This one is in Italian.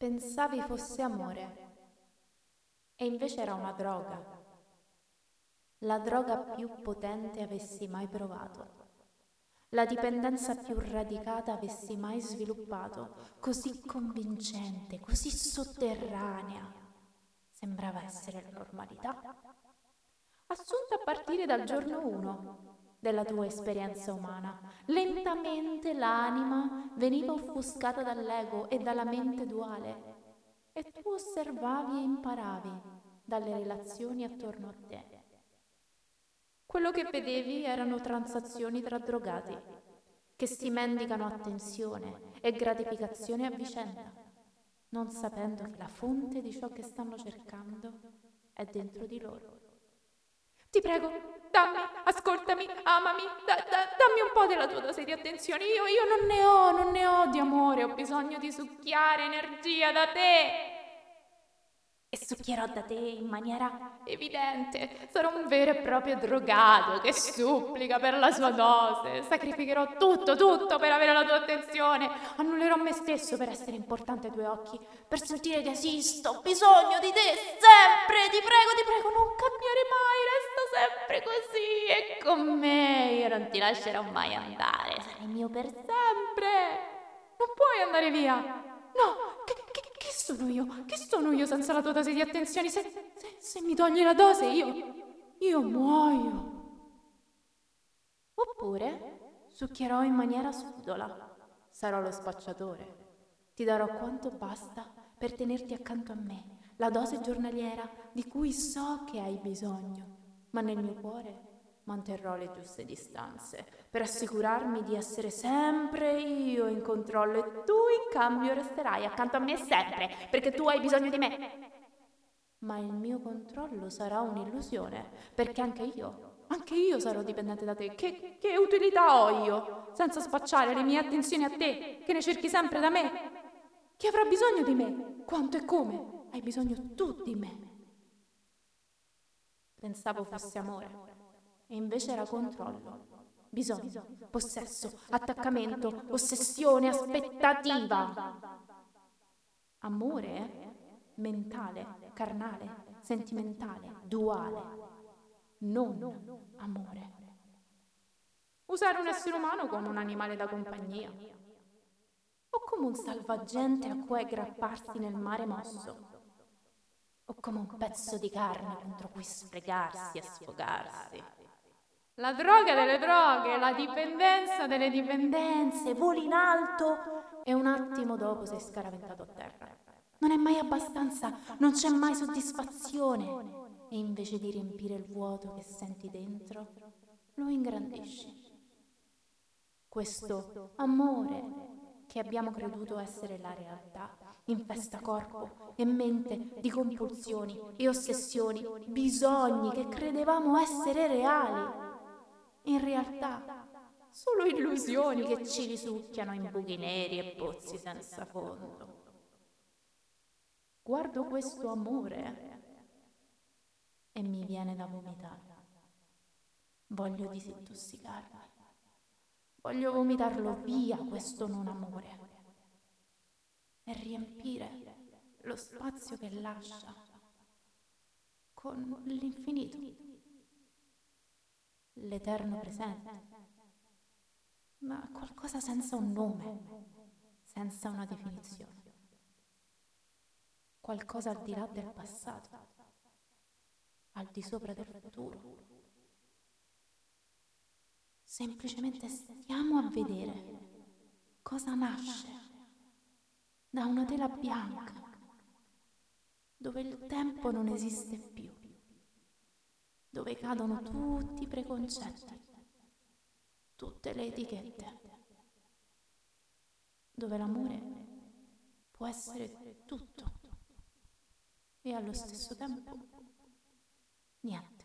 Pensavi fosse amore. E invece era una droga, la droga più potente avessi mai provato, la dipendenza più radicata avessi mai sviluppato, così convincente, così sotterranea, sembrava essere la normalità, assunta a partire dal giorno 1 della tua esperienza umana. Lentamente l'anima veniva offuscata dall'ego e dalla mente duale e tu osservavi e imparavi dalle relazioni attorno a te. Quello che vedevi erano transazioni tra drogati che si mendicano attenzione e gratificazione a vicenda, non sapendo che la fonte di ciò che stanno cercando è dentro di loro. Ti prego, dammi, ascoltami, amami, da, da, dammi un po' della tua dose di attenzione. Io, io non ne ho, non ne ho di amore, ho bisogno di succhiare energia da te e succhierò da te in maniera evidente. Sarò un vero e proprio drogato che supplica per la sua dose. Sacrificherò tutto, tutto per avere la tua attenzione. Annullerò me stesso per essere importante ai tuoi occhi, per sentire che esisto. Ho bisogno di te sempre. Ti prego, ti prego, non cambiare mai. Sempre così e con me. Io non ti lascerò mai andare. Sarai mio per sempre. Non puoi andare via. No, che, che che sono io? Che sono io senza la tua dose di attenzioni? Se, se, se mi togli la dose, io, io muoio. Oppure succhierò in maniera subdola. Sarò lo spacciatore. Ti darò quanto basta per tenerti accanto a me, la dose giornaliera di cui so che hai bisogno, ma nel mio cuore manterrò le giuste distanze per assicurarmi di essere sempre io in controllo e tu in cambio resterai accanto a me sempre perché tu hai bisogno di me. Ma il mio controllo sarà un'illusione perché anche io, anche io sarò dipendente da te. Che, che utilità ho io senza spacciare le mie attenzioni a te che ne cerchi sempre da me? Chi avrà bisogno di me? Quanto e come? Hai bisogno tu di me. Pensavo fosse amore. E invece era controllo, bisogno, possesso, attaccamento, ossessione, aspettativa. Amore mentale, carnale, sentimentale, duale, non amore. Usare un essere umano come un animale da compagnia. O come un salvagente a cui aggrapparsi nel mare mosso o come un pezzo di carne contro cui sfregarsi e sfogarsi. La droga delle droghe, la dipendenza delle dipendenze, voli in alto e un attimo dopo sei scaraventato a terra. Non è mai abbastanza, non c'è mai soddisfazione e invece di riempire il vuoto che senti dentro, lo ingrandisci. Questo amore che abbiamo creduto essere la realtà infesta corpo e mente di compulsioni e ossessioni, bisogni che credevamo essere reali in realtà solo illusioni che ci risucchiano in buchi neri e pozzi senza fondo. Guardo questo amore e mi viene da vomitare. Voglio disintossicarmi. Voglio vomitarlo via questo non amore. E riempire lo spazio che lascia con l'infinito l'eterno presente, ma qualcosa senza un nome, senza una definizione, qualcosa al di là del passato, al di sopra del futuro. Semplicemente stiamo a vedere cosa nasce da una tela bianca dove il tempo non esiste più dove cadono tutti i preconcetti, tutte le etichette, dove l'amore può essere tutto e allo stesso tempo niente.